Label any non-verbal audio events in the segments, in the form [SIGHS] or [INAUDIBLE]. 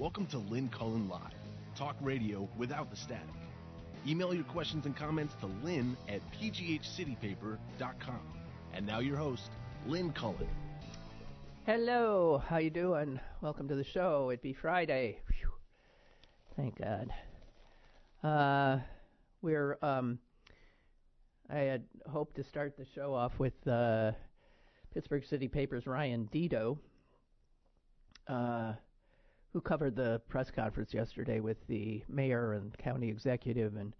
Welcome to Lynn Cullen Live, talk radio without the static. Email your questions and comments to lynn at pghcitypaper.com. And now your host, Lynn Cullen. Hello, how you doing? Welcome to the show. It'd be Friday. Phew. Thank God. Uh, we're um, I had hoped to start the show off with uh, Pittsburgh City Paper's Ryan Deto, uh, who covered the press conference yesterday with the mayor and county executive and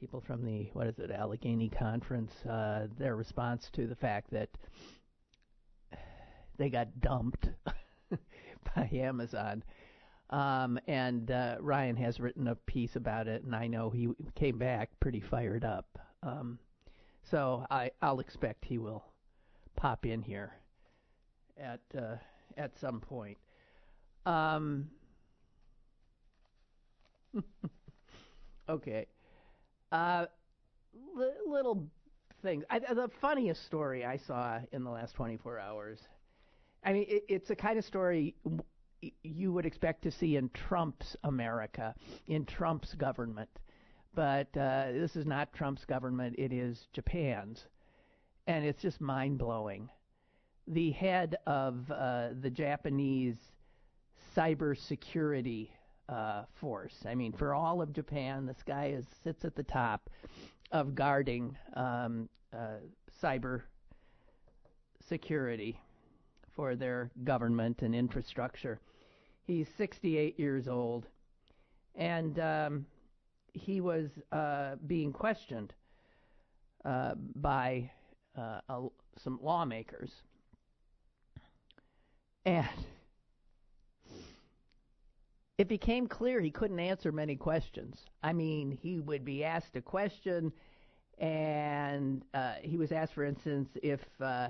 people from the what is it Allegheny Conference. Uh, their response to the fact that they got dumped [LAUGHS] by Amazon. Um, and uh, Ryan has written a piece about it, and I know he came back pretty fired up. Um, so I, I'll expect he will pop in here at uh, at some point. Um, [LAUGHS] okay. Uh, li- little things. I, the funniest story I saw in the last 24 hours. I mean, it, it's the kind of story you would expect to see in Trump's America, in Trump's government. But uh, this is not Trump's government, it is Japan's. And it's just mind blowing. The head of uh, the Japanese cybersecurity uh, force, I mean, for all of Japan, this guy is, sits at the top of guarding um, uh, cyber security for their government and infrastructure. He's 68 years old, and um, he was uh, being questioned uh, by uh, some lawmakers. And it became clear he couldn't answer many questions. I mean, he would be asked a question, and uh, he was asked, for instance, if uh,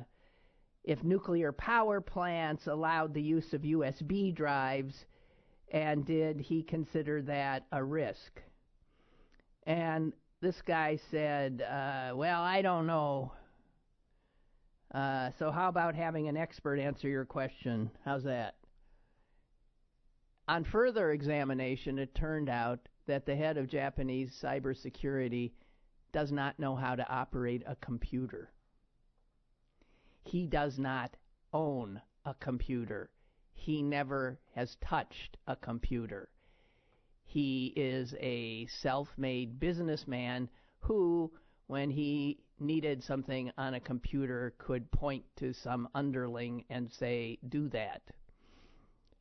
if nuclear power plants allowed the use of USB drives, and did he consider that a risk? And this guy said, uh, Well, I don't know. Uh, so, how about having an expert answer your question? How's that? On further examination, it turned out that the head of Japanese cybersecurity does not know how to operate a computer he does not own a computer. He never has touched a computer. He is a self made businessman who, when he needed something on a computer, could point to some underling and say, Do that.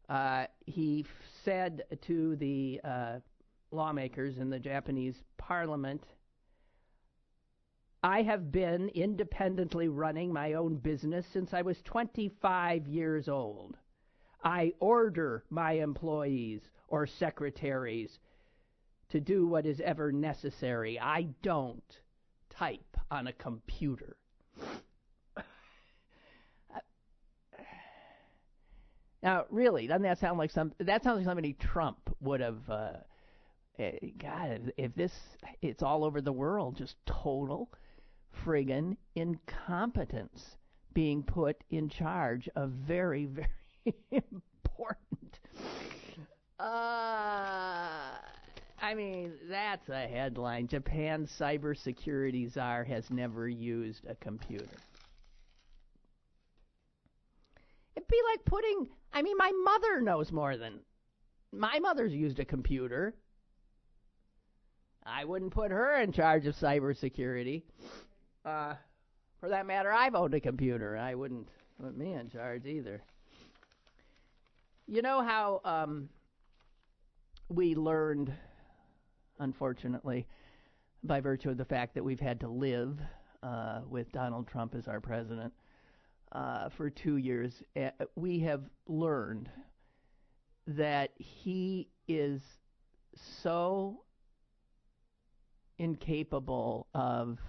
Uh, he f- said to the uh, lawmakers in the Japanese parliament I have been independently running my own business since I was 25 years old. I order my employees or secretaries to do what is ever necessary. I don't type on a computer. Now, really, doesn't that sound like some? That sounds like somebody Trump would have. Uh, eh, God, if this, it's all over the world, just total friggin' incompetence being put in charge of very, [LAUGHS] very important. Uh, I mean, that's a headline. Japan's cybersecurity czar has never used a computer. It'd be like putting, I mean, my mother knows more than. My mother's used a computer. I wouldn't put her in charge of cybersecurity. Uh, for that matter, I've owned a computer. I wouldn't put me in charge either. You know how um, we learned, unfortunately, by virtue of the fact that we've had to live uh, with Donald Trump as our president uh, for two years, uh, we have learned that he is so incapable of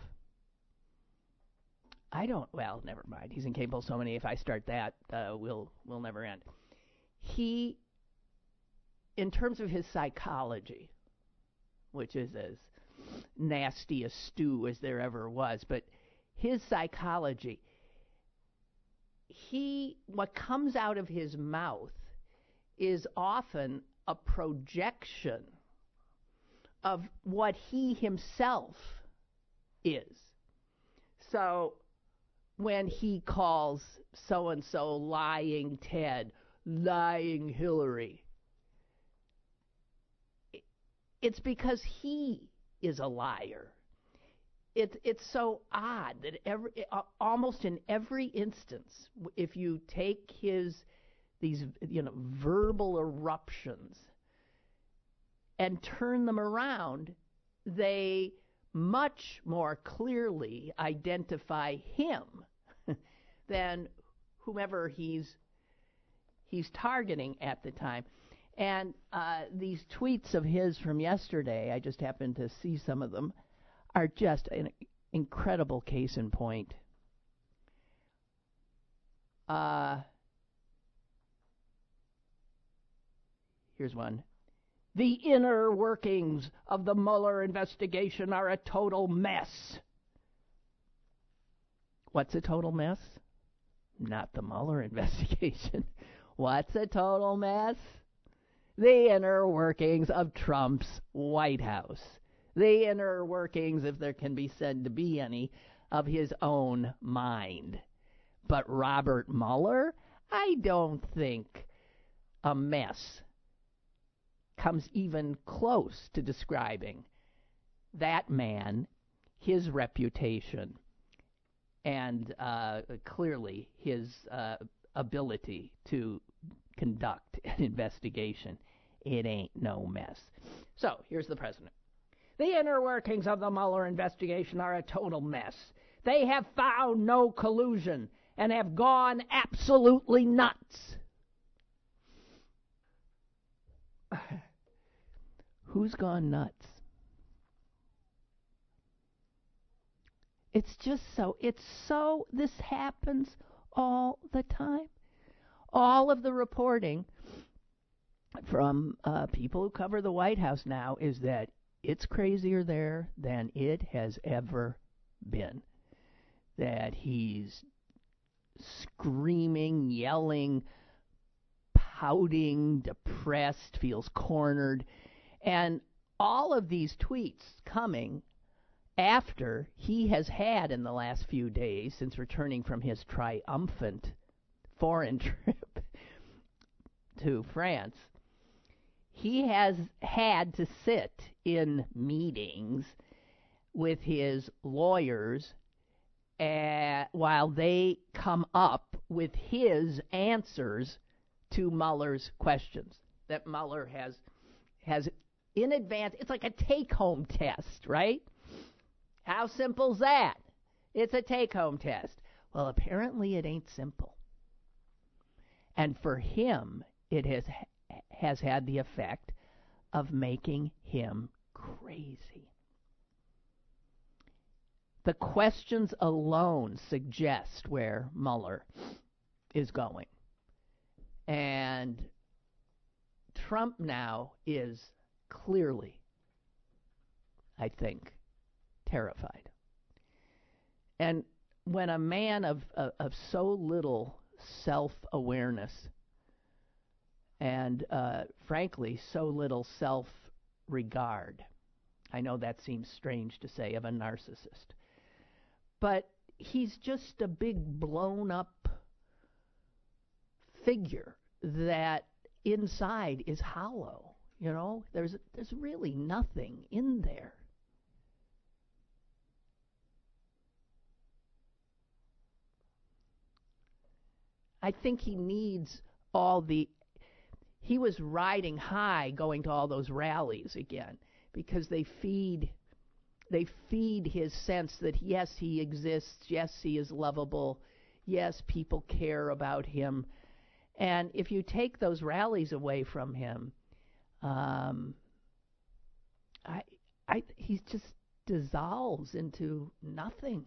I don't. Well, never mind. He's incapable so many. If I start that, uh, we'll we'll never end. He, in terms of his psychology, which is as nasty a stew as there ever was, but his psychology, he what comes out of his mouth is often a projection of what he himself is. So when he calls so and so lying Ted, lying Hillary, it's because he is a liar. It, it's so odd that every, almost in every instance, if you take his these you know verbal eruptions and turn them around, they much more clearly identify him [LAUGHS] than whomever he's he's targeting at the time. And uh, these tweets of his from yesterday, I just happened to see some of them, are just an incredible case in point. Uh, here's one. The inner workings of the Mueller investigation are a total mess. What's a total mess? Not the Mueller [LAUGHS] investigation. What's a total mess? The inner workings of Trump's White House. The inner workings, if there can be said to be any, of his own mind. But Robert Mueller, I don't think a mess comes even close to describing that man, his reputation, and uh, clearly his uh, ability to conduct an investigation. It ain't no mess. So here's the president. The inner workings of the Mueller investigation are a total mess. They have found no collusion and have gone absolutely nuts. [SIGHS] Who's gone nuts? It's just so, it's so, this happens all the time. All of the reporting from uh, people who cover the White House now is that it's crazier there than it has ever been. That he's screaming, yelling, pouting, depressed, feels cornered. And all of these tweets coming after he has had in the last few days since returning from his triumphant foreign [LAUGHS] trip to France, he has had to sit in meetings with his lawyers uh, while they come up with his answers to Mueller's questions that Mueller has has in advance. It's like a take home test, right? How simple's that? It's a take home test. Well, apparently it ain't simple. And for him, it has has had the effect of making him crazy. The questions alone suggest where Mueller is going. And Trump now is clearly, I think, terrified. And when a man of, of, of so little self awareness and, uh, frankly, so little self regard, I know that seems strange to say of a narcissist, but he's just a big blown up figure that inside is hollow. You know, there's there's really nothing in there. I think he needs all the he was riding high going to all those rallies again because they feed they feed his sense that yes he exists yes he is lovable yes people care about him and if you take those rallies away from him um, I, I, he just dissolves into nothing.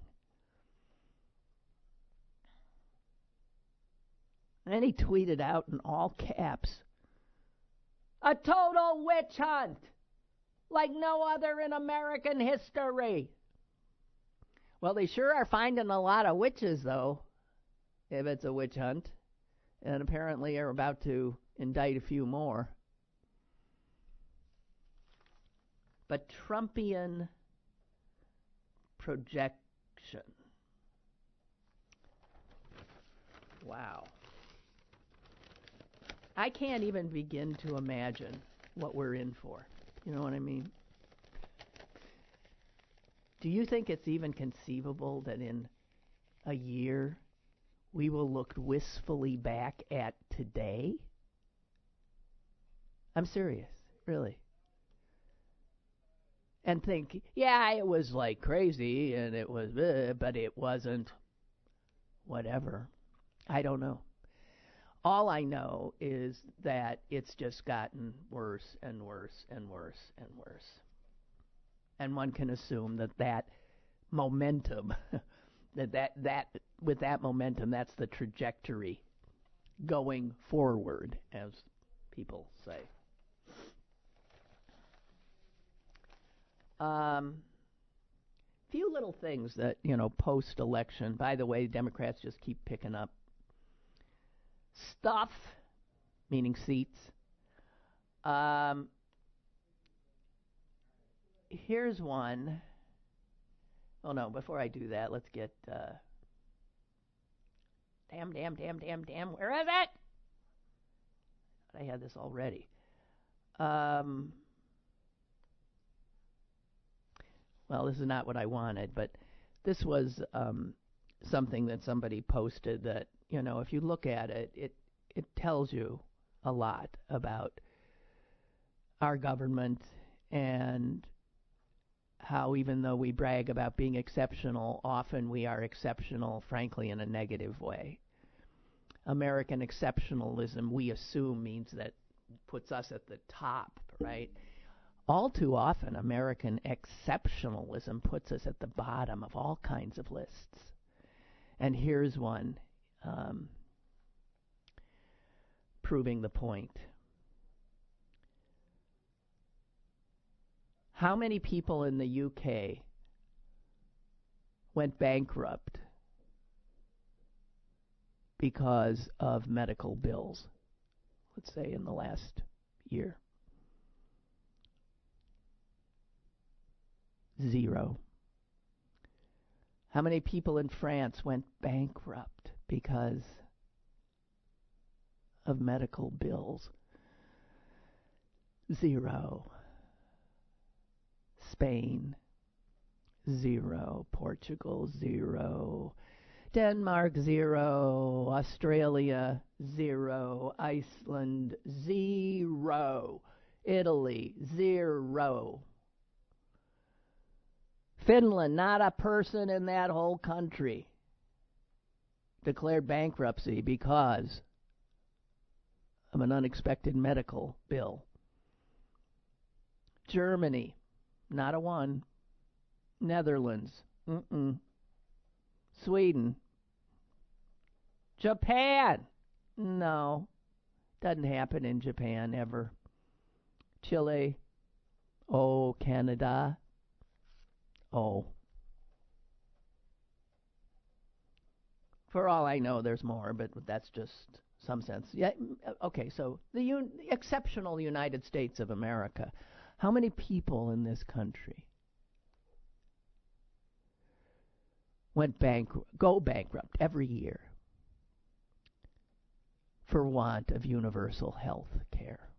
And then he tweeted out in all caps a total witch hunt like no other in American history. Well, they sure are finding a lot of witches, though, if it's a witch hunt, and apparently are about to indict a few more. But Trumpian projection. Wow. I can't even begin to imagine what we're in for. You know what I mean? Do you think it's even conceivable that in a year we will look wistfully back at today? I'm serious, really. And think, yeah, it was like crazy and it was, uh, but it wasn't whatever. I don't know. All I know is that it's just gotten worse and worse and worse and worse. And one can assume that that momentum, [LAUGHS] that, that, that with that momentum, that's the trajectory going forward, as people say. Um, few little things that you know post election. By the way, Democrats just keep picking up stuff, meaning seats. Um, here's one. Oh no! Before I do that, let's get. Uh, damn! Damn! Damn! Damn! Damn! Where is it? I had this already. Um, well, this is not what I wanted, but this was um, something that somebody posted that you know, if you look at it, it it tells you a lot about our government and how even though we brag about being exceptional, often we are exceptional, frankly, in a negative way. American exceptionalism, we assume, means that puts us at the top, right? All too often, American exceptionalism puts us at the bottom of all kinds of lists. And here's one um, proving the point. How many people in the UK went bankrupt because of medical bills? Let's say in the last year. Zero. How many people in France went bankrupt because of medical bills? Zero. Spain, zero. Portugal, zero. Denmark, zero. Australia, zero. Iceland, zero. Italy, zero. Finland, not a person in that whole country declared bankruptcy because of an unexpected medical bill. Germany, not a one. Netherlands, mm-mm. Sweden. Japan, no. Doesn't happen in Japan ever. Chile, oh, Canada, oh. For all I know, there's more, but that's just some sense. Yeah. Uh, okay. So the, un- exceptional United States of America. How many people in this country went bankrupt, go bankrupt every year for want of universal health care,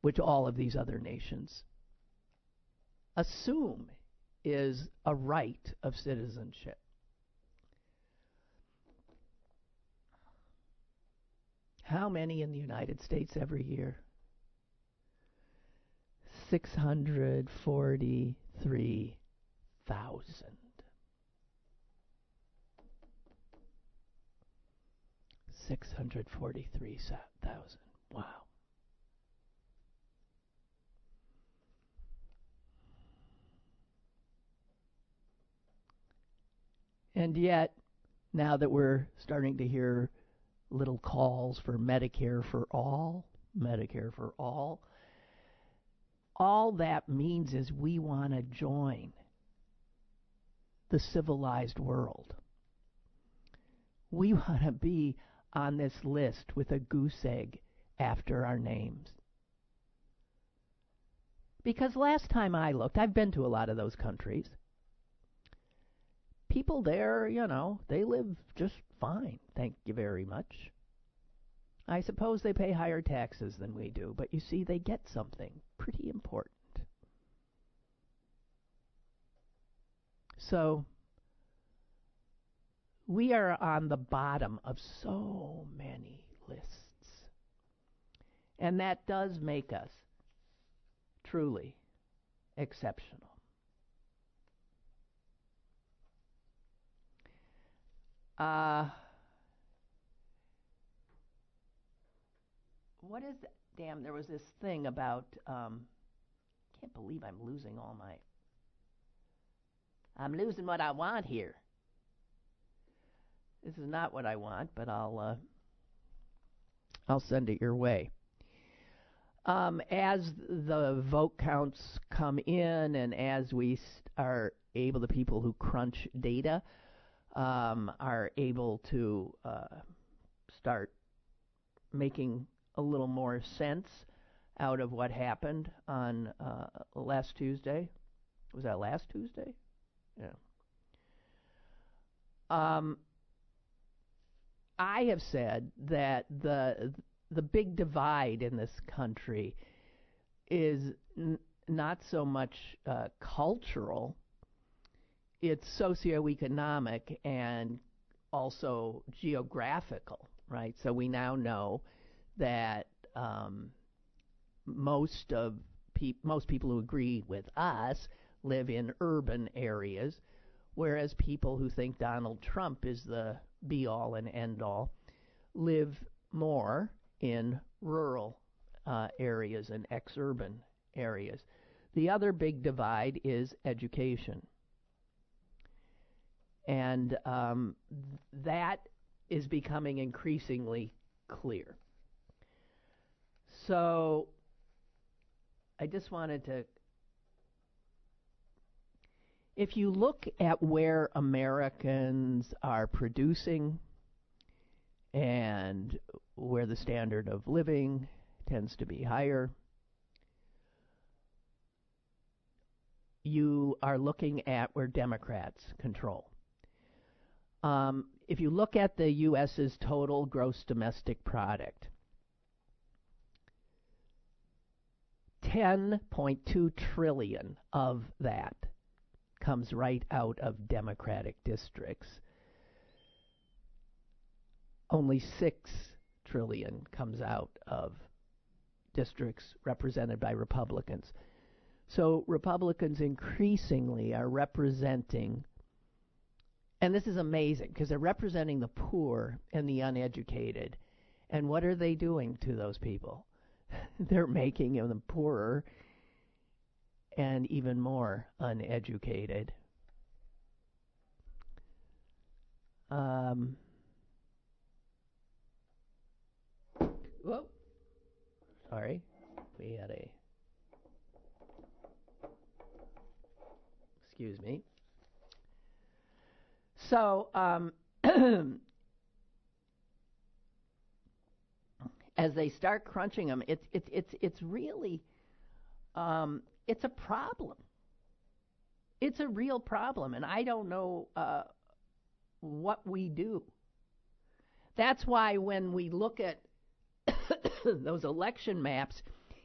which all of these other nations assume is a right of citizenship. How many in the United States every year? 643,000. Six hundred forty-three thousand. Wow. And yet, now that we're starting to hear little calls for Medicare for all, Medicare for all. All that means is we want to join the civilized world. We want to be on this list with a goose egg after our names. Because last time I looked, I've been to a lot of those countries. People there, you know, they live just fine, thank you very much. I suppose they pay higher taxes than we do, but you see, they get something pretty important. So, we are on the bottom of so many lists. And that does make us truly exceptional. Uh, what is? Damn, there was this thing about. Um, can't believe I'm losing all my. I'm losing what I want here. This is not what I want, but I'll uh, I'll send it your way. Um, as the vote counts come in, and as we are able, the people who crunch data um, are able to uh, start making a little more sense out of what happened on uh, last Tuesday. Was that last Tuesday? Yeah. Um, I have said that the the big divide in this country is n- not so much uh, cultural; it's socioeconomic and also geographical, right? So we now know that um, most of pe- most people who agree with us live in urban areas, whereas people who think Donald Trump is the be all and end all live more in rural uh, areas and ex urban areas. The other big divide is education. And um, that is becoming increasingly clear. So I just wanted to. If you look at where Americans are producing and where the standard of living tends to be higher, you are looking at where Democrats control. Um, if you look at the U.S.'s total gross domestic product, 10.2 trillion of that comes right out of Democratic districts. Only 6 trillion comes out of districts represented by Republicans. So Republicans increasingly are representing and this is amazing because they're representing the poor and the uneducated. And what are they doing to those people? [LAUGHS] they're making them poorer and even more uneducated. Um, whoa. Sorry. We had a. Excuse me. So, um, [CLEARS THROAT] as they start crunching them, it's it's it's it's really um, it's a problem. It's a real problem, and I don't know uh, what we do. That's why when we look at [COUGHS] those election maps,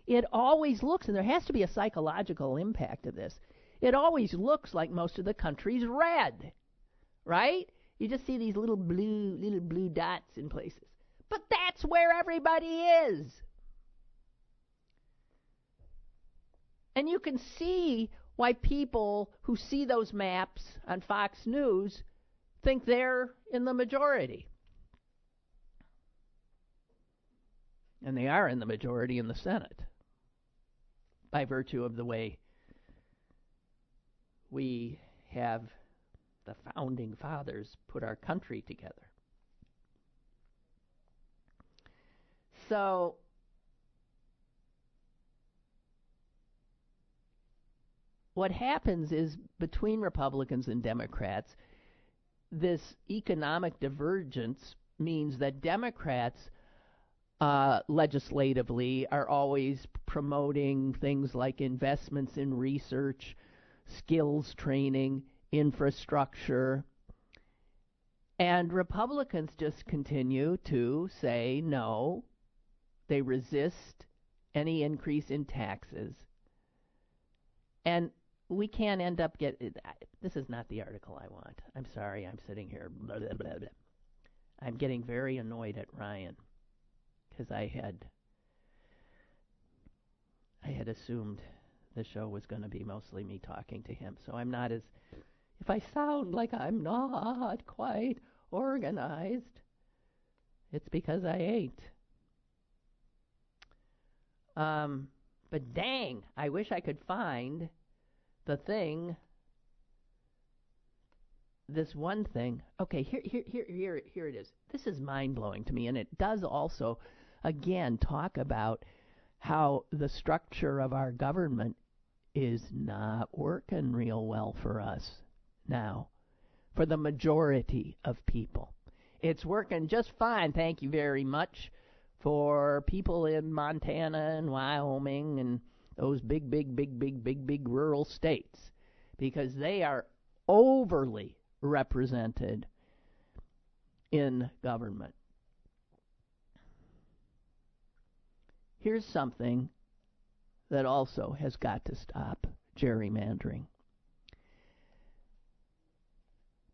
it always looks, and there has to be a psychological impact of this. It always looks like most of the country's red, right? You just see these little blue little blue dots in places. But that's where everybody is. And you can see why people who see those maps on Fox News think they're in the majority. And they are in the majority in the Senate by virtue of the way we have the founding fathers put our country together. So what happens is between Republicans and Democrats, this economic divergence means that Democrats uh, legislatively are always promoting things like investments in research, skills training, infrastructure. And Republicans just continue to say no. They resist any increase in taxes. And we can't end up getting. this is not the article I want. I'm sorry, I'm sitting here blah, blah, blah, I'm getting very annoyed at Ryan because I had I had assumed the show was going to be mostly me talking to him. So I'm not as if I sound like I'm not quite organized, it's because I ain't. Um, but dang, I wish I could find the thing. This one thing. Okay, here, here, here, here, here it is. This is mind blowing to me, and it does also, again, talk about how the structure of our government is not working real well for us now, for the majority of people. It's working just fine, thank you very much, for people in Montana and Wyoming and those big, big, big, big, big, big rural states because they are overly represented in government. Here's something that also has got to stop gerrymandering.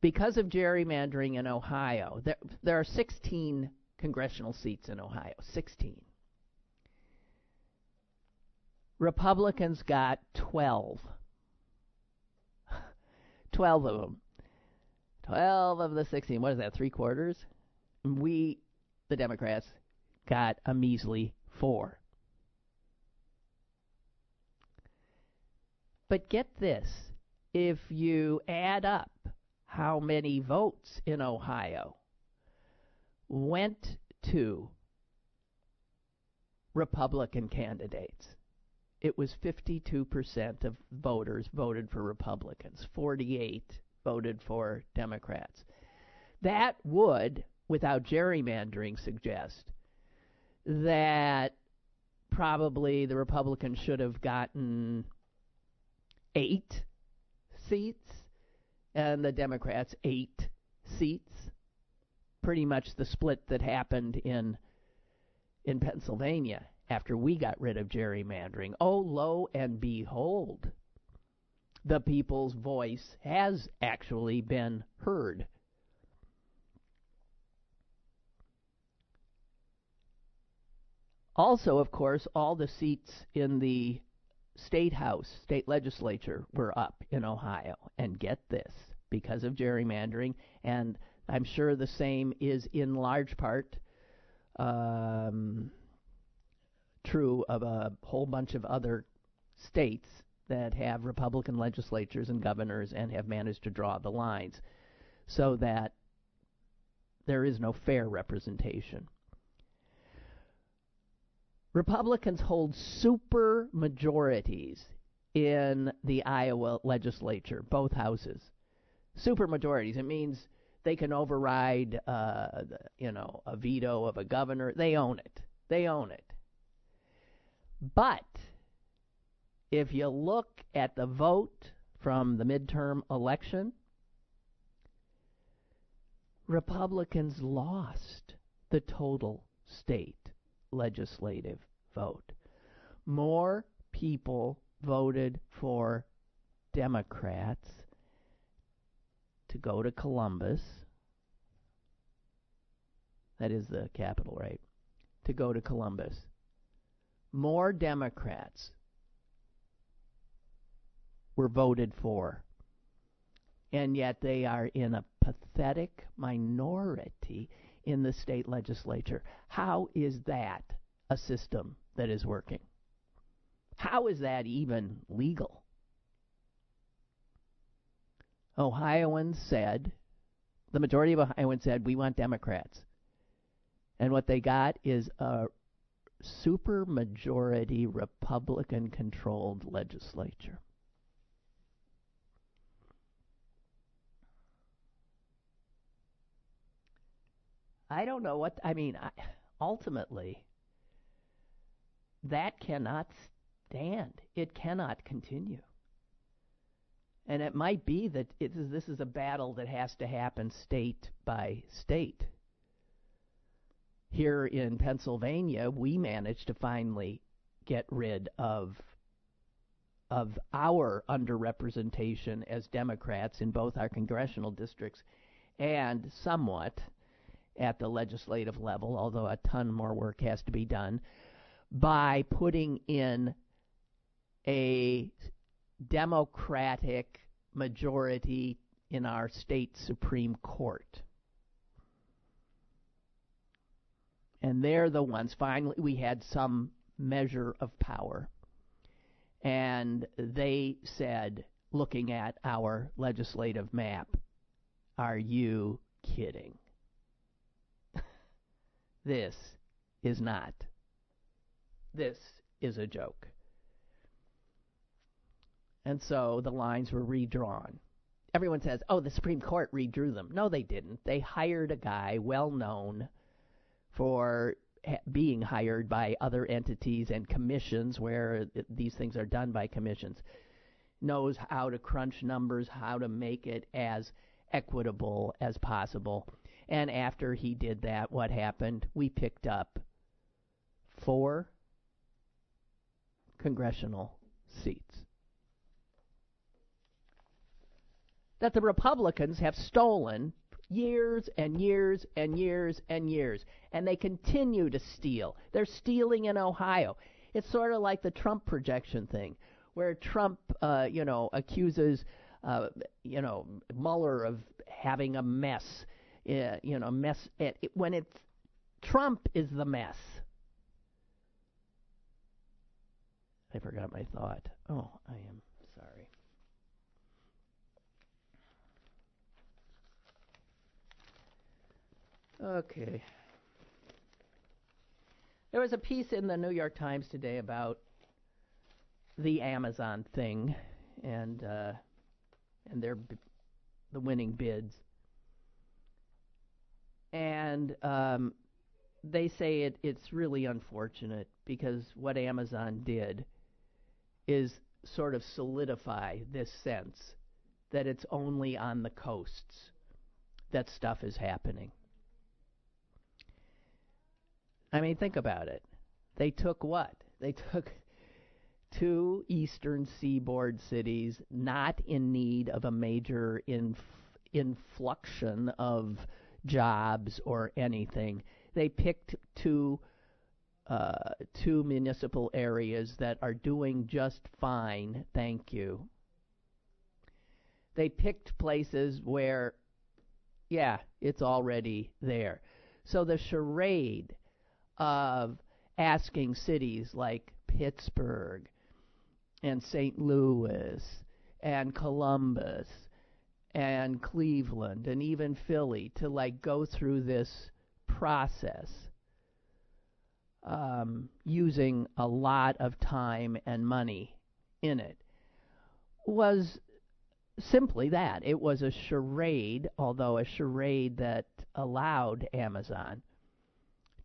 Because of gerrymandering in Ohio, there, there are 16 congressional seats in Ohio. 16. Republicans got 12. [LAUGHS] 12 of them. 12 of the 16. What is that, three quarters? We, the Democrats, got a measly four. But get this if you add up how many votes in Ohio went to Republican candidates, it was 52% of voters voted for Republicans, 48 voted for Democrats. That would, without gerrymandering, suggest that probably the Republicans should have gotten eight seats, and the Democrats eight seats. Pretty much the split that happened in in Pennsylvania after we got rid of gerrymandering. Oh, lo and behold, the people's voice has actually been heard. Also, of course, all the seats in the state house, state legislature were up in Ohio. And get this, because of gerrymandering, and I'm sure the same is in large part um, true of a whole bunch of other states that have Republican legislatures and governors and have managed to draw the lines so that there is no fair representation. Republicans hold super majorities in the Iowa legislature, both houses. Super majorities. It means they can override, uh, you know, a veto of a governor. They own it. They own it. But if you look at the vote from the midterm election, Republicans lost the total state legislative vote. More people voted for Democrats to go to Columbus. That is the capital, right? To go to Columbus. More Democrats were voted for. And yet they are in a pathetic minority in the state legislature. How is that a system that is working? How is that even legal? Ohioans said, the majority of Ohioans said, we want Democrats. And what they got is a super majority Republican controlled legislature. I don't know what I mean. I, ultimately, that cannot stand. It cannot continue. And it might be that this is a battle that has to happen state by state. Here in Pennsylvania, we managed to finally get rid of of our underrepresentation as Democrats in both our congressional districts and somewhat at the legislative level, although a ton more work has to be done, by putting in a Democratic majority in our state Supreme Court. And they're the ones, finally, we had some measure of power. And they said, looking at our legislative map, are you kidding? This is not. This is a joke. And so the lines were redrawn. Everyone says, oh, the Supreme Court redrew them. No, they didn't. They hired a guy well known for being hired by other entities and commissions where these things are done by commissions. Knows how to crunch numbers, how to make it as equitable as possible. And after he did that, what happened? We picked up four congressional seats. that the Republicans have stolen years and years and years and years, and they continue to steal. They're stealing in Ohio. It's sort of like the Trump projection thing, where Trump, uh, you know, accuses, uh, you know, Mueller of having a mess, uh, you know, mess. It, it, when it's Trump is the mess. I forgot my thought. Oh, I am sorry. Okay. There was a piece in the New York Times today about the Amazon thing and uh, and their the winning bids. And um, they say it, it's really unfortunate because what Amazon did is sort of solidify this sense that it's only on the coasts that stuff is happening. I mean, think about it. They took what? They took two eastern seaboard cities not in need of a major inf- influxion of jobs or anything. They picked two uh, two municipal areas that are doing just fine, thank you. They picked places where, yeah, it's already there. So the charade of asking cities like Pittsburgh and St. Louis and Columbus and Cleveland and even Philly to like go through this process um, using a lot of time and money in it was simply that. It was a charade, although a charade that allowed Amazon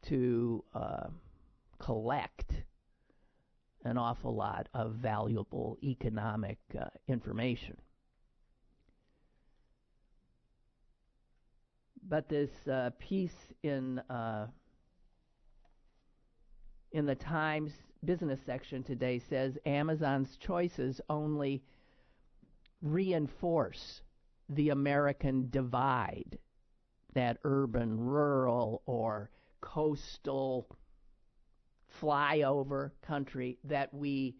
to uh, collect an awful lot of valuable economic uh, information. But this uh, piece in uh, in the Times business section today says Amazon's choices only reinforce the American divide, that urban, rural, or coastal flyover country that we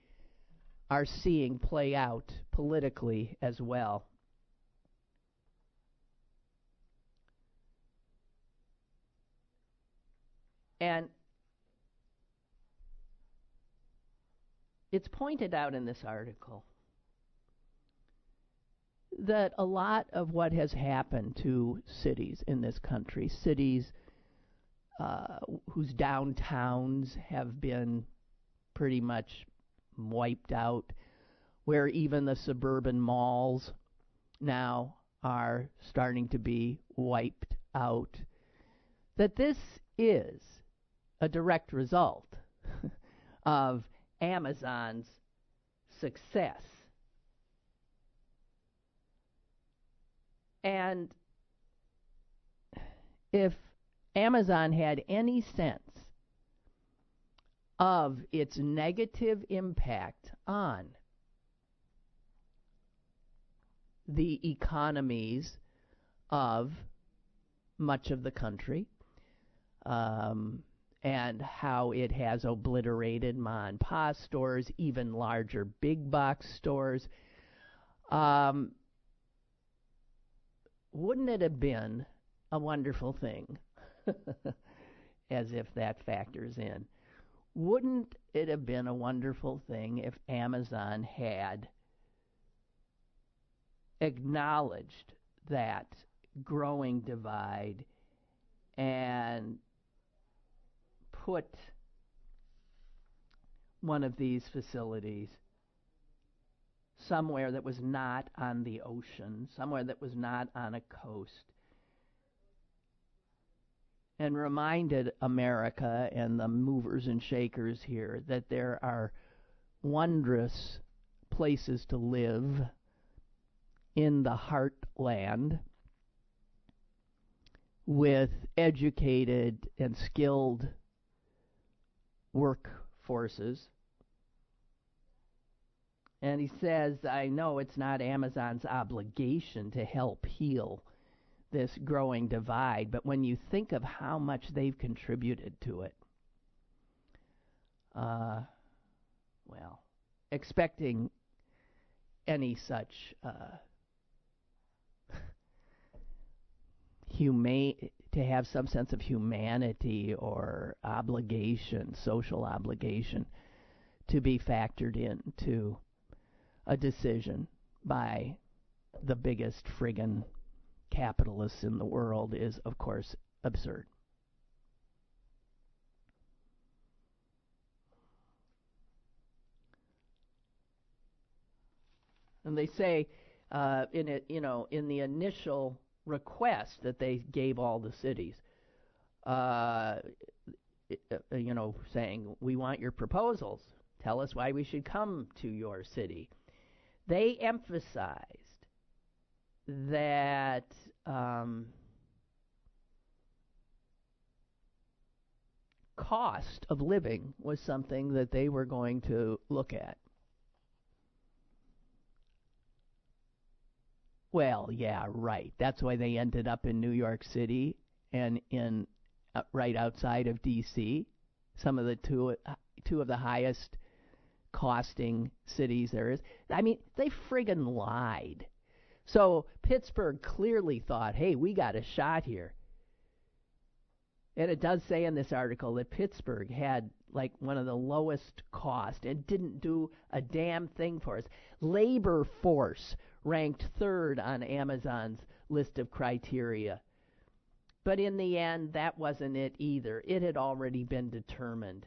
are seeing play out politically as well. And it's pointed out in this article that a lot of what has happened to cities in this country, cities uh, whose downtowns have been pretty much wiped out, where even the suburban malls now are starting to be wiped out, that this is a direct result [LAUGHS] of Amazon's success. And if Amazon had any sense of its negative impact on the economies of much of the country um, and how it has obliterated ma and pa stores, even larger big box stores. Um, wouldn't it have been a wonderful thing? [LAUGHS] As if that factors in. Wouldn't it have been a wonderful thing if Amazon had acknowledged that growing divide and put one of these facilities somewhere that was not on the ocean, somewhere that was not on a coast, and reminded America and the movers and shakers here that there are wondrous places to live in the heartland with educated and skilled workforces. And he says, I know it's not Amazon's obligation to help heal this growing divide, but when you think of how much they've contributed to it, uh, well, expecting any such uh, [LAUGHS] humane to have some sense of humanity or obligation, social obligation, to be factored into a decision by the biggest friggin' capitalists in the world is, of course, absurd. And they say uh, in it, you know, in the initial request that they gave all the cities, uh, uh, you know, saying, we want your proposals. Tell us why we should come to your city. They emphasized that um, cost of living was something that they were going to look at. Well, yeah, right. That's why they ended up in New York City and in uh, right outside of D.C. Some of the two two of the highest costing cities there is. I mean, they friggin' lied. So Pittsburgh clearly thought, "Hey, we got a shot here." And it does say in this article that Pittsburgh had like one of the lowest cost and didn't do a damn thing for us. Labor force ranked third on Amazon's list of criteria. But in the end, that wasn't it either. It had already been determined.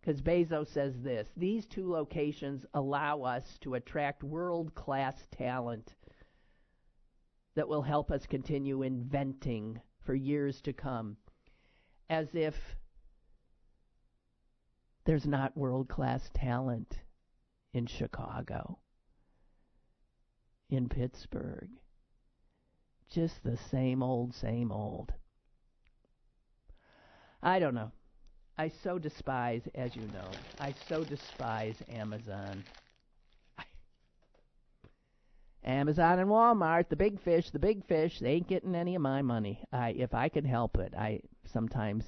Because Bezos says this these two locations allow us to attract world class talent that will help us continue inventing for years to come. As if there's not world class talent in Chicago in Pittsburgh. Just the same old, same old. I don't know. I so despise, as you know, I so despise Amazon. Amazon and Walmart, the big fish, the big fish, they ain't getting any of my money. I if I can help it, I sometimes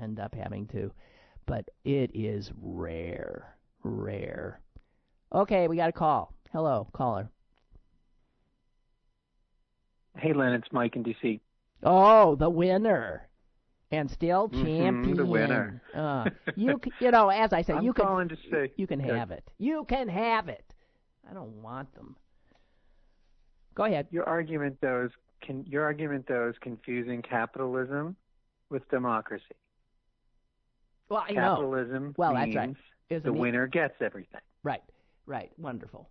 end up having to, but it is rare, rare. Okay, we got a call. Hello, caller. Hey, Len, it's Mike in DC. Oh, the winner. And still champion. Mm-hmm, the winner. uh, you, you know, as I said, [LAUGHS] I'm you can, to say you can have it. You can have it. I don't want them. Go ahead. Your argument, though, is can, your argument though is confusing capitalism with democracy. Well, I capitalism know. Well, means that's right. Isn't the winner gets everything. Right, right. Wonderful.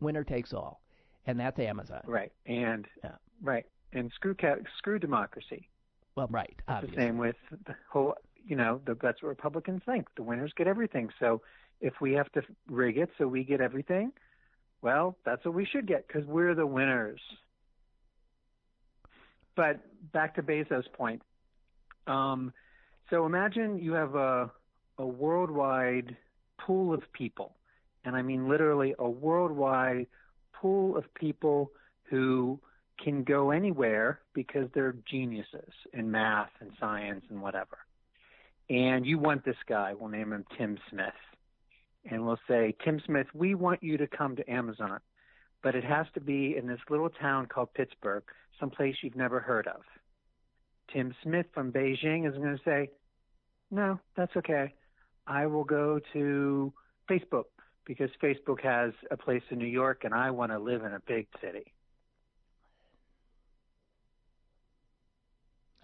Winner takes all, and that's Amazon. Right, and Yeah. right, and screw screw democracy. Well, right. The Obviously. same with the whole you know, the, that's what Republicans think. The winners get everything. So if we have to rig it so we get everything, well, that's what we should get because we're the winners. But back to Bezos' point. Um, so imagine you have a, a worldwide pool of people, and I mean literally a worldwide pool of people who can go anywhere because they're geniuses in math and science and whatever. And you want this guy, we'll name him Tim Smith. And we'll say, Tim Smith, we want you to come to Amazon, but it has to be in this little town called Pittsburgh, someplace you've never heard of. Tim Smith from Beijing is going to say, no, that's okay. I will go to Facebook because Facebook has a place in New York and I want to live in a big city.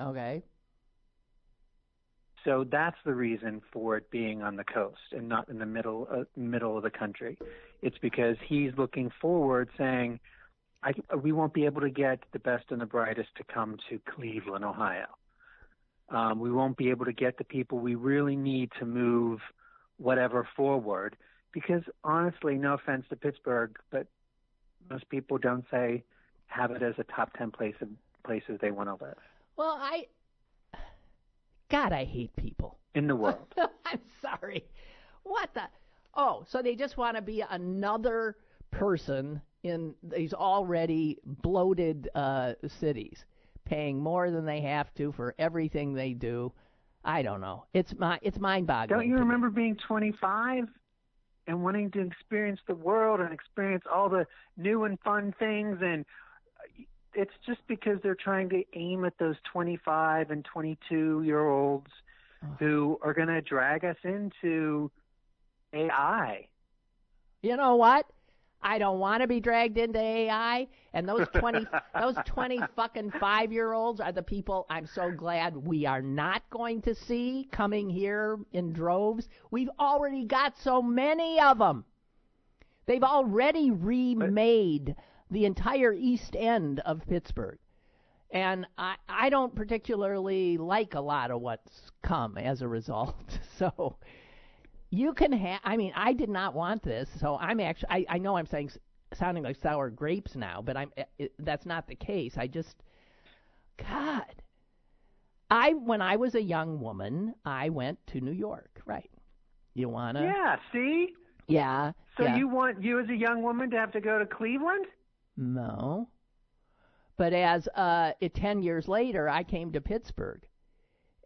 Okay. So that's the reason for it being on the coast and not in the middle uh, middle of the country. It's because he's looking forward, saying, I, "We won't be able to get the best and the brightest to come to Cleveland, Ohio. Um, we won't be able to get the people we really need to move whatever forward." Because honestly, no offense to Pittsburgh, but most people don't say have it as a top ten place of places they want to live. Well, I God, I hate people in the world. [LAUGHS] I'm sorry. What the? Oh, so they just want to be another person in these already bloated uh, cities, paying more than they have to for everything they do. I don't know. It's my it's mind-boggling. Don't you remember being 25 and wanting to experience the world and experience all the new and fun things and it's just because they're trying to aim at those 25 and 22 year olds who are going to drag us into AI. You know what? I don't want to be dragged into AI. And those 20, [LAUGHS] those 20 fucking five year olds are the people I'm so glad we are not going to see coming here in droves. We've already got so many of them. They've already remade the entire east end of Pittsburgh. And I, I don't particularly like a lot of what's come as a result. [LAUGHS] So you can have, I mean, I did not want this. So I'm actually, I, I know I'm saying, sounding like sour grapes now, but I'm, it, that's not the case. I just, God. I, when I was a young woman, I went to New York, right? You wanna? Yeah. See. Yeah. So yeah. you want you as a young woman to have to go to Cleveland? No. But as uh, 10 years later, I came to Pittsburgh.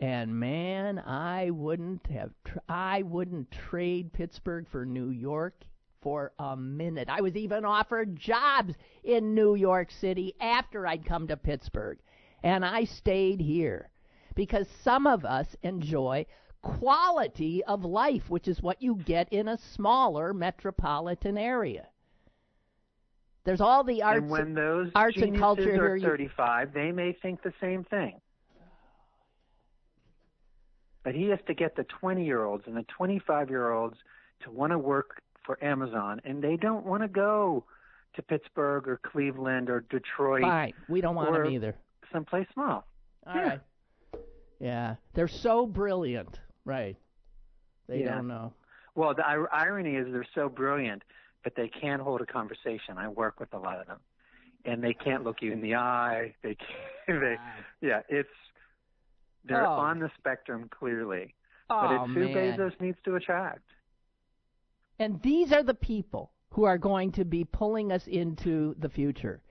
And man, I wouldn't have, tr- I wouldn't trade Pittsburgh for New York for a minute. I was even offered jobs in New York City after I'd come to Pittsburgh. And I stayed here because some of us enjoy quality of life, which is what you get in a smaller metropolitan area. There's all the arts, and when those arts and culture are here. 35, they may think the same thing. But he has to get the 20 year olds and the 25 year olds to want to work for Amazon, and they don't want to go to Pittsburgh or Cleveland or Detroit. Fine, we don't want them either. Someplace small. All yeah. right. Yeah, they're so brilliant, right? They yeah. don't know. Well, the irony is they're so brilliant but they can't hold a conversation. I work with a lot of them, and they can't look you in the eye. They, can't, they yeah, it's they're oh. on the spectrum clearly, oh, but it's who man. Bezos needs to attract. And these are the people who are going to be pulling us into the future,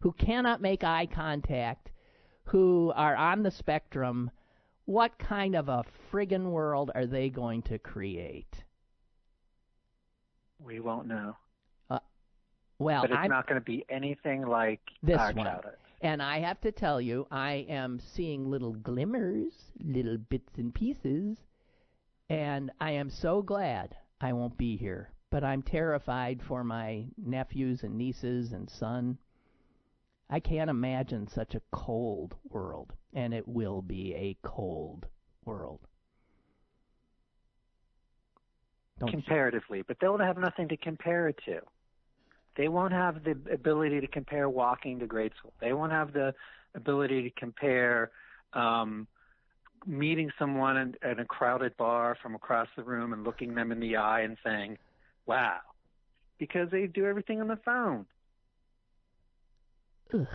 who cannot make eye contact, who are on the spectrum. What kind of a friggin' world are they going to create? We won't know. Uh, well, but it's I'm, not going to be anything like this one. childhood. And I have to tell you, I am seeing little glimmers, little bits and pieces, and I am so glad I won't be here. But I'm terrified for my nephews and nieces and son. I can't imagine such a cold world, and it will be a cold world. Don't comparatively, but they'll have nothing to compare it to. They won't have the ability to compare walking to grade school. They won't have the ability to compare um, meeting someone in, in a crowded bar from across the room and looking them in the eye and saying, "Wow," because they do everything on the phone. Ugh.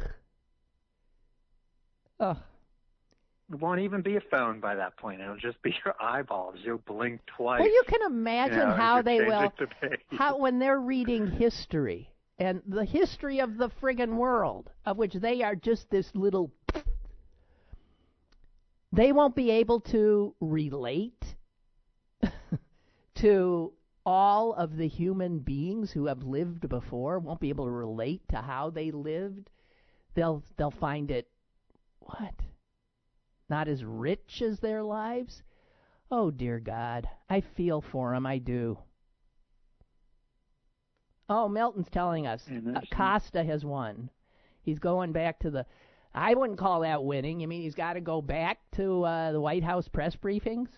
Ugh. Won't even be a phone by that point. It'll just be [LAUGHS] your eyeballs. You'll blink twice. Well, you can imagine you know, how they will, changing the page. how when they're [LAUGHS] reading history and the history of the friggin' world, of which they are just this little. [LAUGHS] They won't be able to relate to all of the human beings who have lived before. Won't be able to relate to how they lived. They'll they'll find it what not as rich as their lives. Oh dear God, I feel for 'em. I do. Oh, Milton's telling us And uh, Costa has won. He's going back to the. I wouldn't call that winning. You mean he's got to go back to uh, the White House press briefings?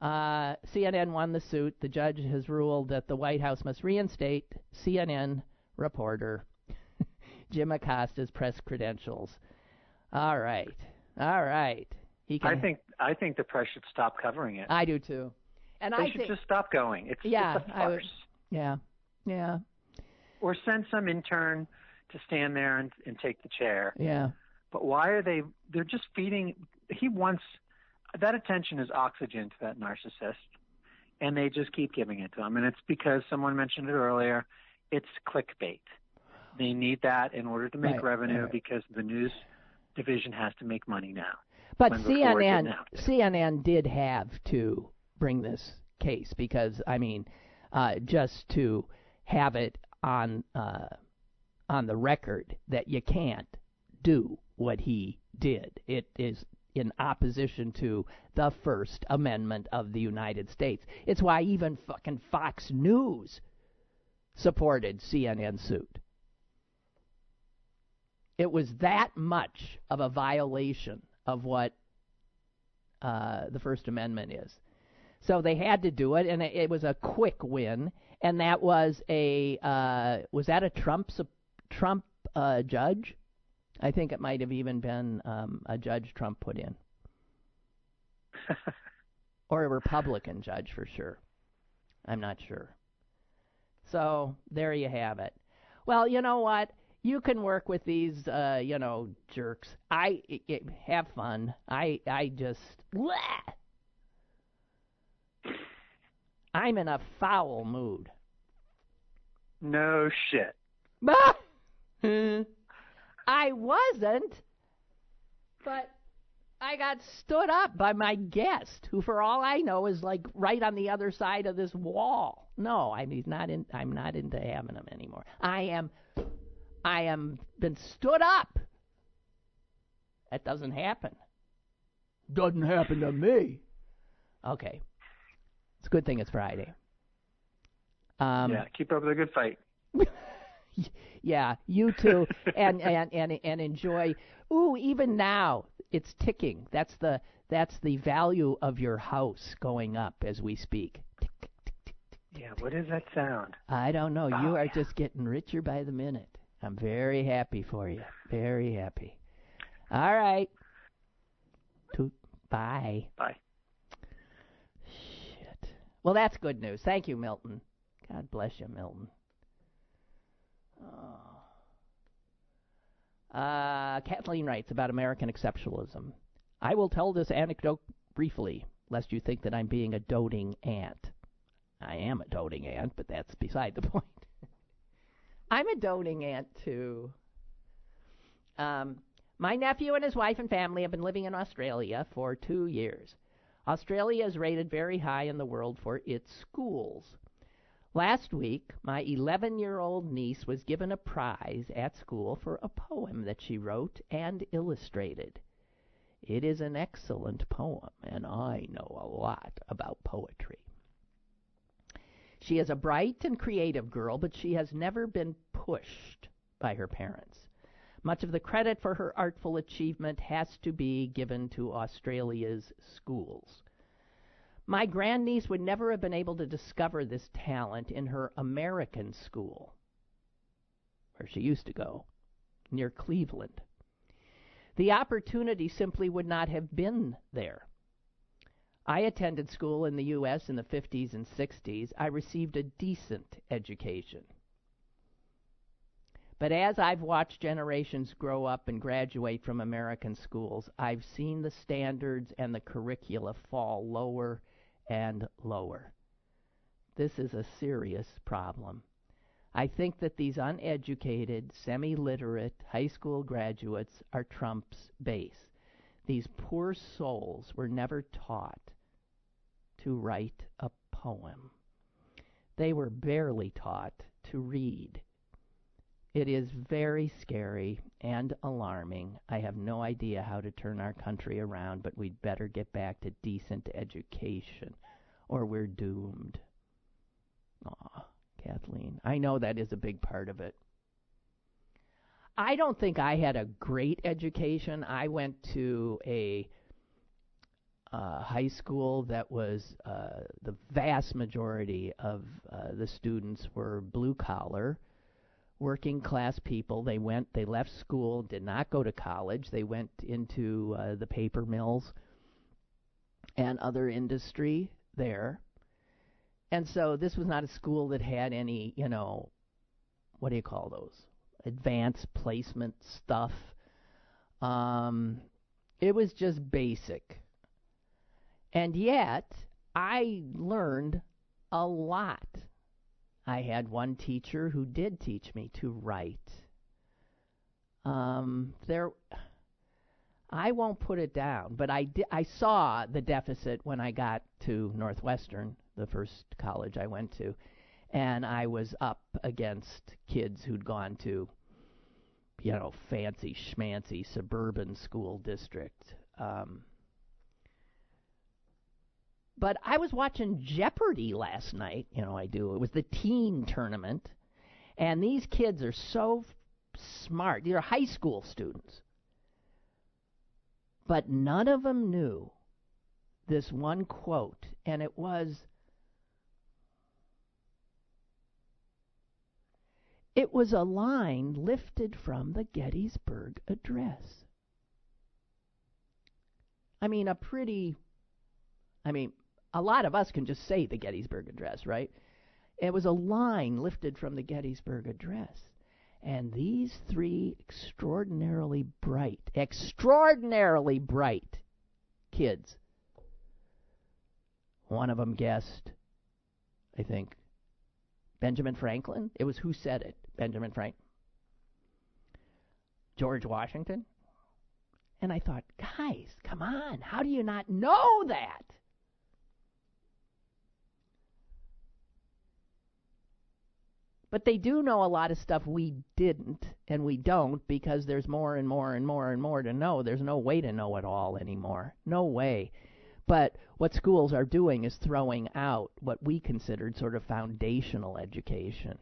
Uh, CNN won the suit. The judge has ruled that the White House must reinstate CNN reporter [LAUGHS] Jim Acosta's press credentials. All right, all right. He can. I think I think the press should stop covering it. I do too. And they I should think just stop going. It's Yeah, just a I would- farce. yeah, yeah, Or send some intern to stand there and, and take the chair. yeah. But why are they? They're just feeding. He wants that attention is oxygen to that narcissist, and they just keep giving it to him. And it's because someone mentioned it earlier. It's clickbait. They need that in order to make Right, revenue right. because the news division has to make money now. But when before it CNN didn't have to. CNN did have to bring this case because I mean, uh, just to have it on uh, on the record that you can't do what he did. It is in opposition to the First Amendment of the United States. It's why even fucking Fox News supported CNN suit. It was that much of a violation of what uh, the First Amendment is. So they had to do it, and it, it was a quick win. And that was a uh, was that a Trump Trump uh, judge? I think it might have even been um, a judge Trump put in, [LAUGHS] or a Republican judge for sure. I'm not sure. So there you have it. Well, you know what? You can work with these, uh, you know, jerks. I i i have fun. I I just bleh. I'm in a foul mood. No shit. [LAUGHS] I wasn't, but I got stood up by my guest, who, for all I know, is like right on the other side of this wall. No, I'm he's not in. I'm not into having him anymore. I am. I am been stood up. That doesn't happen. Doesn't happen to me. Okay. It's a good thing it's Friday. Um, yeah, keep up the good fight. [LAUGHS] yeah, you too, and [LAUGHS] and and and enjoy. Ooh, even now it's ticking. That's the that's the value of your house going up as we speak. Yeah, what is that sound? I don't know. You Oh, are yeah. just getting richer by the minute. I'm very happy for you. Very happy. All right. Toot. Bye. Bye. Shit. Well, that's good news. Thank you, Milton. God bless you, Milton. Oh. Uh, Kathleen writes about American exceptionalism. I will tell this anecdote briefly, lest you think that I'm being a doting aunt. I am a doting aunt, but that's beside the [LAUGHS] point. I'm a doting aunt too. Um, my nephew and his wife and family have been living in Australia for two years. Australia is rated very high in the world for its schools. Last week, my 11 year old niece was given a prize at school for a poem that she wrote and illustrated. It is an excellent poem, and I know a lot about poetry. She is a bright and creative girl, but she has never been pushed by her parents. Much of the credit for her artful achievement has to be given to Australia's schools. My grandniece would never have been able to discover this talent in her American school, where she used to go, near Cleveland. The opportunity simply would not have been there. I attended school in the U.S. in the 50s and 60s. I received a decent education. But as I've watched generations grow up and graduate from American schools, I've seen the standards and the curricula fall lower and lower. This is a serious problem. I think that these uneducated, semi literate high school graduates are Trump's base. These poor souls were never taught to write a poem. They were barely taught to read. It is very scary and alarming. I have no idea how to turn our country around, but we'd better get back to decent education or we're doomed. Aw, Kathleen. I know that is a big part of it. I don't think I had a great education. I went to a uh, high school that was uh, the vast majority of uh, the students were blue collar working class people. They went, they left school, did not go to college. They went into uh, the paper mills and other industry there. And so this was not a school that had any, you know, what do you call those? Advanced placement stuff. Um, it was just basic. And yet, I learned a lot I had one teacher who did teach me to write. Um, there, I won't put it down, but I di- I saw the deficit when I got to Northwestern, the first college I went to, and I was up against kids who'd gone to, you know, fancy schmancy suburban school district. Um, but I was watching Jeopardy last night. You know, I do. It was the teen tournament. And these kids are so smart. They're high school students. But none of them knew this one quote. And it was It was a line lifted from the Gettysburg Address. I mean, a pretty, I mean, a lot of us can just say the Gettysburg Address, right? It was a line lifted from the Gettysburg Address. And these three extraordinarily bright, extraordinarily bright kids, one of them guessed, I think, Benjamin Franklin. It was who said it? Benjamin Franklin. George Washington. And I thought, guys, come on, how do you not know that? But they do know a lot of stuff we didn't and we don't because there's more and more and more and more to know. There's no way to know it all anymore. No way. But what schools are doing is throwing out what we considered sort of foundational education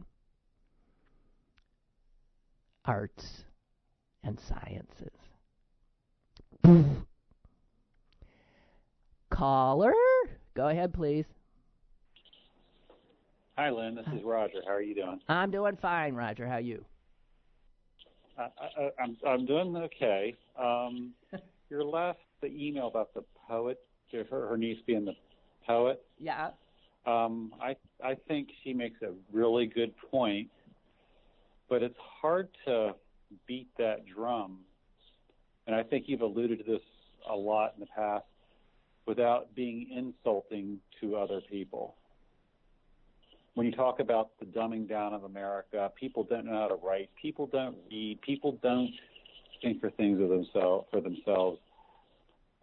arts and sciences. Caller, go ahead, please. Hi, Lynn. This is Roger. How are you doing? I'm doing fine, Roger. How are you? Uh, I, I'm I'm doing okay. Um, [LAUGHS] your last the email about the poet, her her niece being the poet. Yeah. Um, I I think she makes a really good point, but it's hard to beat that drum, and I think you've alluded to this a lot in the past, without being insulting to other people when you talk about the dumbing down of America, people don't know how to write, people don't read, people don't think for things of themselves for themselves.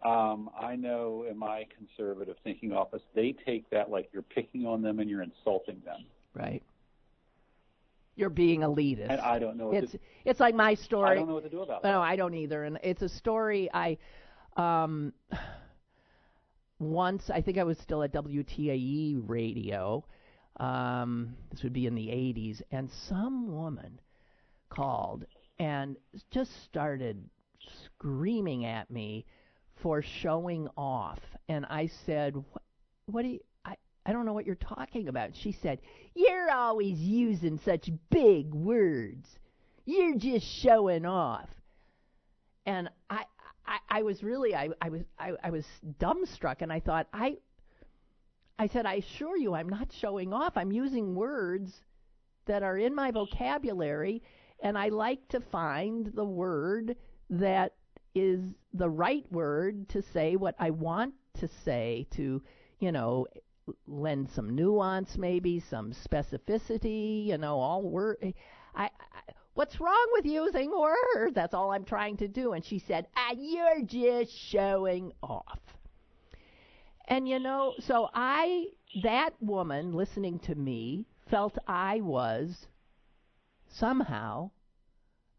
Um, I know in my conservative thinking office, they take that like you're picking on them and you're insulting them. Right. You're being elitist. And I don't know. it's to, it's like my story. I don't know what to do about that. No, I don't either. And it's a story I um once I think I was still at WTAE radio um, this would be in the 80s, and some woman called and just started screaming at me for showing off. And I said, "What, what do you?" I, I don't know what you're talking about. She said, You're always using such big words. You're just showing off. and I, I, I was really, I, I was, I, I was dumbstruck, and I thought, I, I said, I assure you, I'm not showing off. I'm using words that are in my vocabulary, and I like to find the word that is the right word to say what I want to say to, you know, lend some nuance, maybe some specificity, you know, all word. I, I What's wrong with using words? That's all I'm trying to do. And she said, ah, You're just showing off. And you know, so I, that woman listening to me, felt I was somehow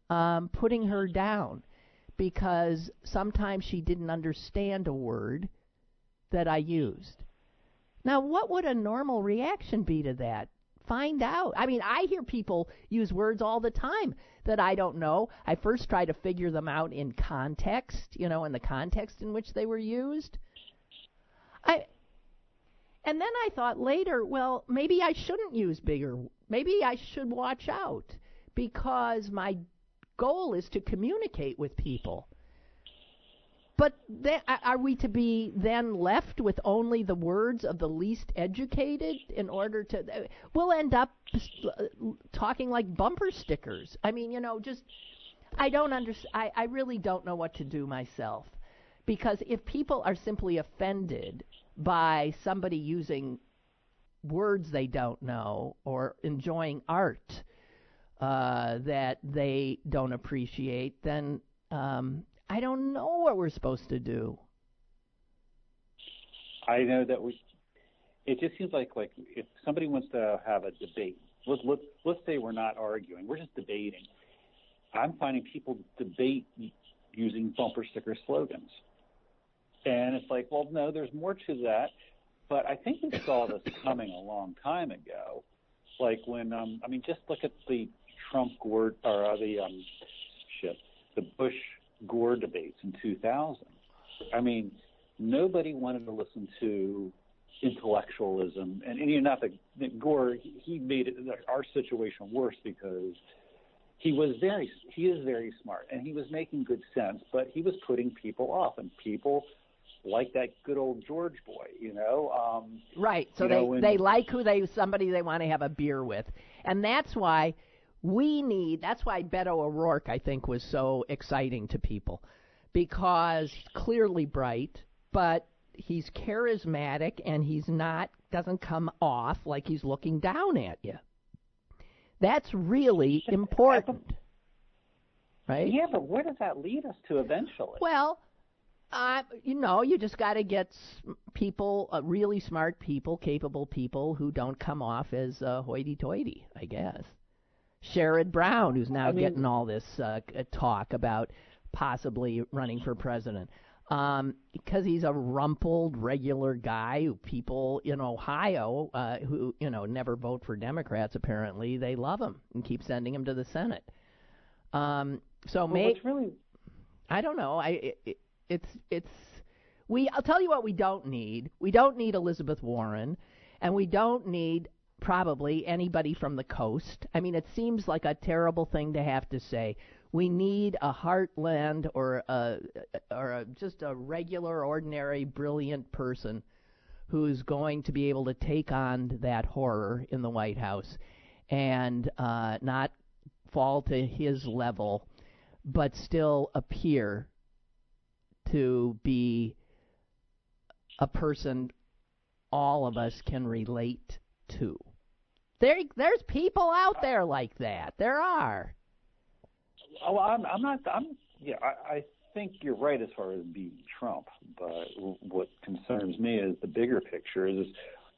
um, putting her down because sometimes she didn't understand a word that I used. Now, what would a normal reaction be to that? find out. I mean, I hear people use words all the time that I don't know. I first try to figure them out in context, you know, in the context in which they were used. I and then I thought later, well, maybe I shouldn't use bigger. Maybe I should watch out because my goal is to communicate with people. But then, are we to be then left with only the words of the least educated in order to? Uh, we'll end up talking like bumper stickers. I mean, you know, just I don't understand. I, I really don't know what to do myself because if people are simply offended by somebody using words they don't know or enjoying art uh, that they don't appreciate, then um, I don't know what we're supposed to do. I know that we. It just seems like like if somebody wants to have a debate, let's let's let's say we're not arguing, we're just debating. I'm finding people debate using bumper sticker slogans, and it's like, well, no, there's more to that. But I think we saw this coming a long time ago. Like when, um, I mean, just look at the Trump Gore or uh, the um, shit, the Bush Gore debates in 2000. I mean, nobody wanted to listen to intellectualism, and, and you know, not that Gore he made it, our situation worse because he was very he is very smart and he was making good sense, but he was putting people off, and people like that good old George boy, you know. Um, right. So they know, they like who they somebody they want to have a beer with, and that's why we need that's why Beto O'Rourke I think was so exciting to people because he's clearly bright, but he's charismatic and he's not doesn't come off like he's looking down at you. That's really important. Right? Yeah, but where does that lead us to eventually? Well, uh, you know, you just got to get people, uh, really smart people, capable people who don't come off as uh, hoity-toity, I guess. Sherrod Brown, who's now I mean, getting all this uh, talk about possibly running for president. Um, because he's a rumpled, regular guy who people in Ohio, uh, who you know never vote for Democrats, apparently they love him and keep sending him to the Senate. Um, so well, maybe really, I don't know. I it, it's it's we. I'll tell you what we don't need. We don't need Elizabeth Warren, and we don't need probably anybody from the coast. I mean, it seems like a terrible thing to have to say. We need a heartland or a, or a, just a regular, ordinary, brilliant person who's going to be able to take on that horror in the White House and uh, not fall to his level, but still appear to be a person all of us can relate to. There, there's people out there like that. There are. Oh, I'm, I'm not. I'm. Yeah, I, I think you're right as far as beating Trump. But what concerns me is the bigger picture. Is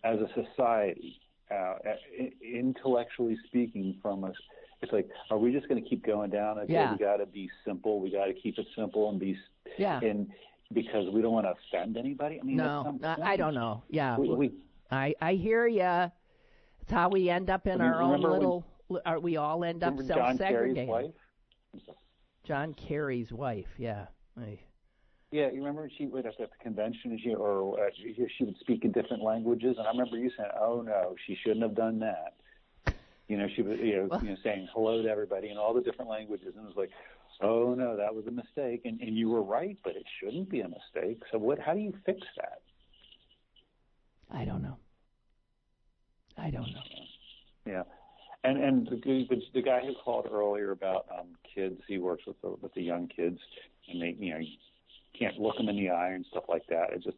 as a society, uh, intellectually speaking, from us, it's like, are we just going to keep going down? Okay, yeah. we got to be simple. We got to keep it simple and be. Yeah. And because we don't want to offend anybody. I mean, no, I don't know. Yeah, we, we, I I hear you. It's how we end up in our own little. When, are we all end up self-segregated? John Kerry's wife. John Kerry's wife, yeah. I, yeah, you remember she would at the convention, she or uh, she would speak in different languages, and I remember you saying, "Oh no, she shouldn't have done that." You know, she was you know, you know [LAUGHS] saying hello to everybody in all the different languages, and it was like, oh no, that was a mistake, and and you were right, but it shouldn't be a mistake. So what? How do you fix that? I don't know. I don't know. Yeah, and and the, the, the guy who called earlier about um, kids, he works with the, with the young kids, and they you know you can't look them in the eye and stuff like that. It just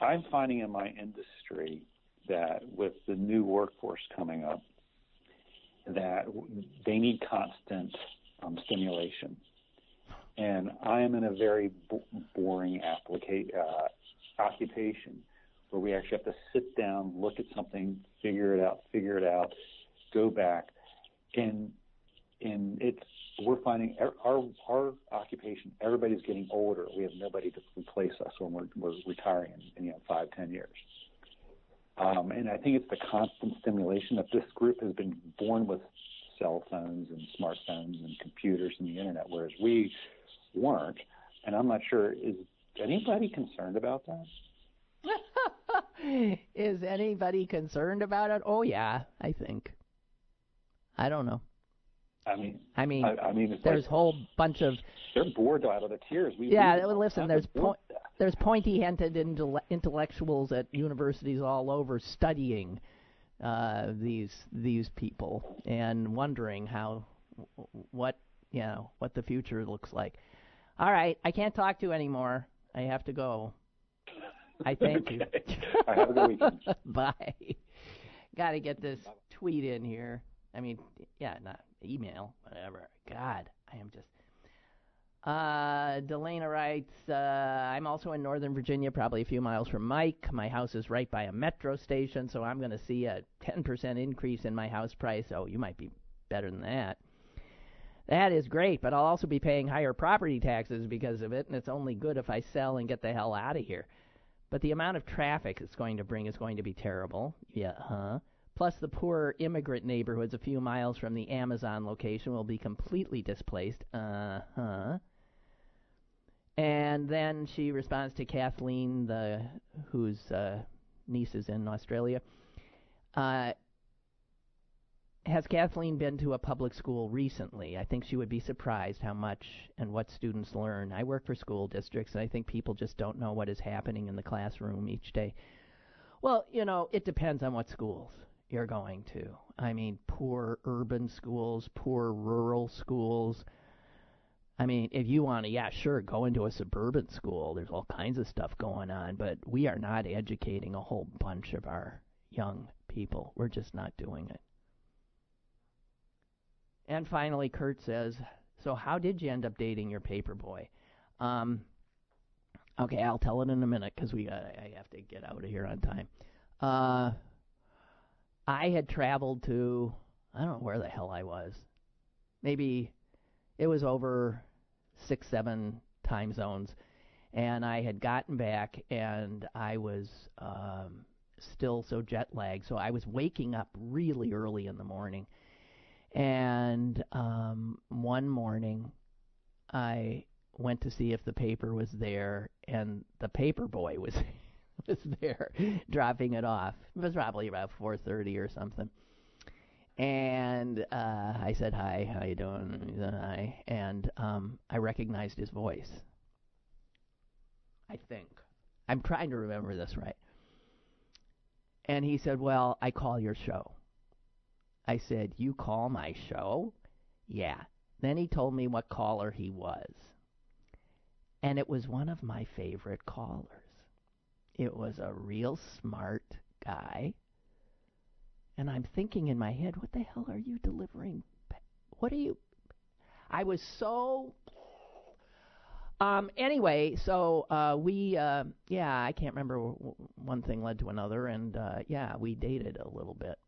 I'm finding in my industry that with the new workforce coming up, that they need constant um, stimulation. And I am in a very boring applica- uh, occupation where we actually have to sit down, look at something, figure it out, figure it out, go back, and and it's we're finding our our occupation. Everybody's getting older. We have nobody to replace us when we're, we're retiring in, in you know five ten years. Um, and I think it's the constant stimulation that this group has been born with cell phones and smartphones and computers and the internet, whereas we weren't. And I'm not sure is anybody concerned about that? [LAUGHS] is anybody concerned about it? Oh yeah, I think. I don't know. I mean, I mean, I, I mean, there's like, a whole bunch of. They're bored out of the tears. We, yeah, we, listen. There's po- there's pointy-headed intellectuals at universities all over studying uh, these these people and wondering how what you know what the future looks like. All right, I can't talk to you anymore. I have to go. I thank okay. you. I have a good weekend. [LAUGHS] Bye. Got to get this tweet in here. I mean, yeah, not email, whatever. God, I am just. Uh, Delana writes, uh, I'm also in Northern Virginia, probably a few miles from Mike. My house is right by a metro station, so I'm going to see a 10% increase in my house price. Oh, you might be better than that. That is great, but I'll also be paying higher property taxes because of it, and it's only good if I sell and get the hell out of here. But the amount of traffic it's going to bring is going to be terrible. Yeah, huh? Plus, the poor immigrant neighborhoods a few miles from the Amazon location will be completely displaced. Uh huh. And then she responds to Kathleen, the whose uh, niece is in Australia. Uh, has Kathleen been to a public school recently? I think she would be surprised how much and what students learn. I work for school districts, and I think people just don't know what is happening in the classroom each day. Well, you know, it depends on what schools you're going to. I mean, poor urban schools, poor rural schools. I mean, if you want to, yeah, sure, go into a suburban school. There's all kinds of stuff going on, but we are not educating a whole bunch of our young people. We're just not doing it. And finally, Kurt says, "So how did you end up dating your paper boy?" Um, okay, I'll tell it in a minute because we I have to get out of here on time. Uh, I had traveled to I don't know where the hell I was. Maybe it was over six, seven time zones, and I had gotten back, and I was um, still so jet lagged. So I was waking up really early in the morning, and um, one morning I went to see if the paper was there, and the paper boy [LAUGHS] was was there dropping it off. It was probably about 4:30 or something. And uh, I said, "Hi, how you doing?" Said, "Hi," and um, I recognized his voice. I think I'm trying to remember this right. And he said, "Well, I call your show." I said, "You call my show?" Yeah. Then he told me what caller he was. And it was one of my favorite callers. It was a real smart guy. And I'm thinking in my head, what the hell are you delivering? What are you? I was so. Um. Anyway, so uh, we, uh, yeah, I can't remember. One thing led to another, and uh, yeah, we dated a little bit.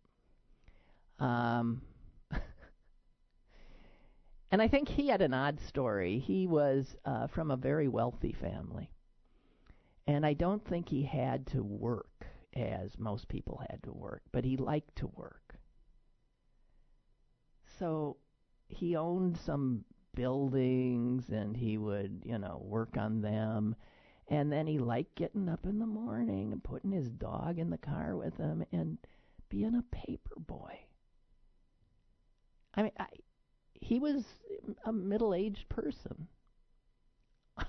Um. [LAUGHS] and I think he had an odd story. He was uh, from a very wealthy family. And I don't think he had to work as most people had to work, but he liked to work. So he owned some buildings and he would, you know, work on them. And then he liked getting up in the morning and putting his dog in the car with him and being a paper boy. I mean, I, he was a middle aged person. [LAUGHS]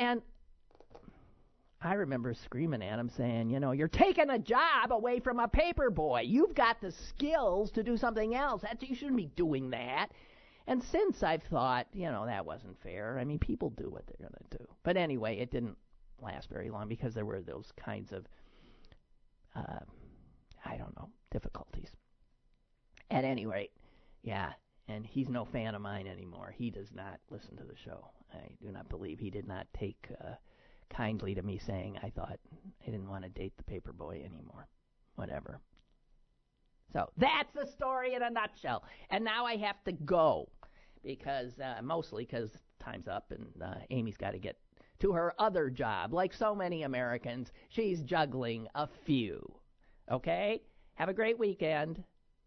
and I remember screaming at him saying, you know, you're taking a job away from a paper boy. You've got the skills to do something else. That's, you shouldn't be doing that. And since I've thought, you know, that wasn't fair. I mean, people do what they're going to do. But anyway, it didn't last very long because there were those kinds of, uh, I don't know, difficulties. At any rate, yeah, and he's no fan of mine anymore. He does not listen to the show. I do not believe he did not take. Uh, kindly to me saying I thought I didn't want to date the paper boy anymore. Whatever. So that's the story in a nutshell. And now I have to go because uh, mostly because time's up and uh, Amy's got to get to her other job. Like so many Americans, she's juggling a few. Okay? Have a great weekend.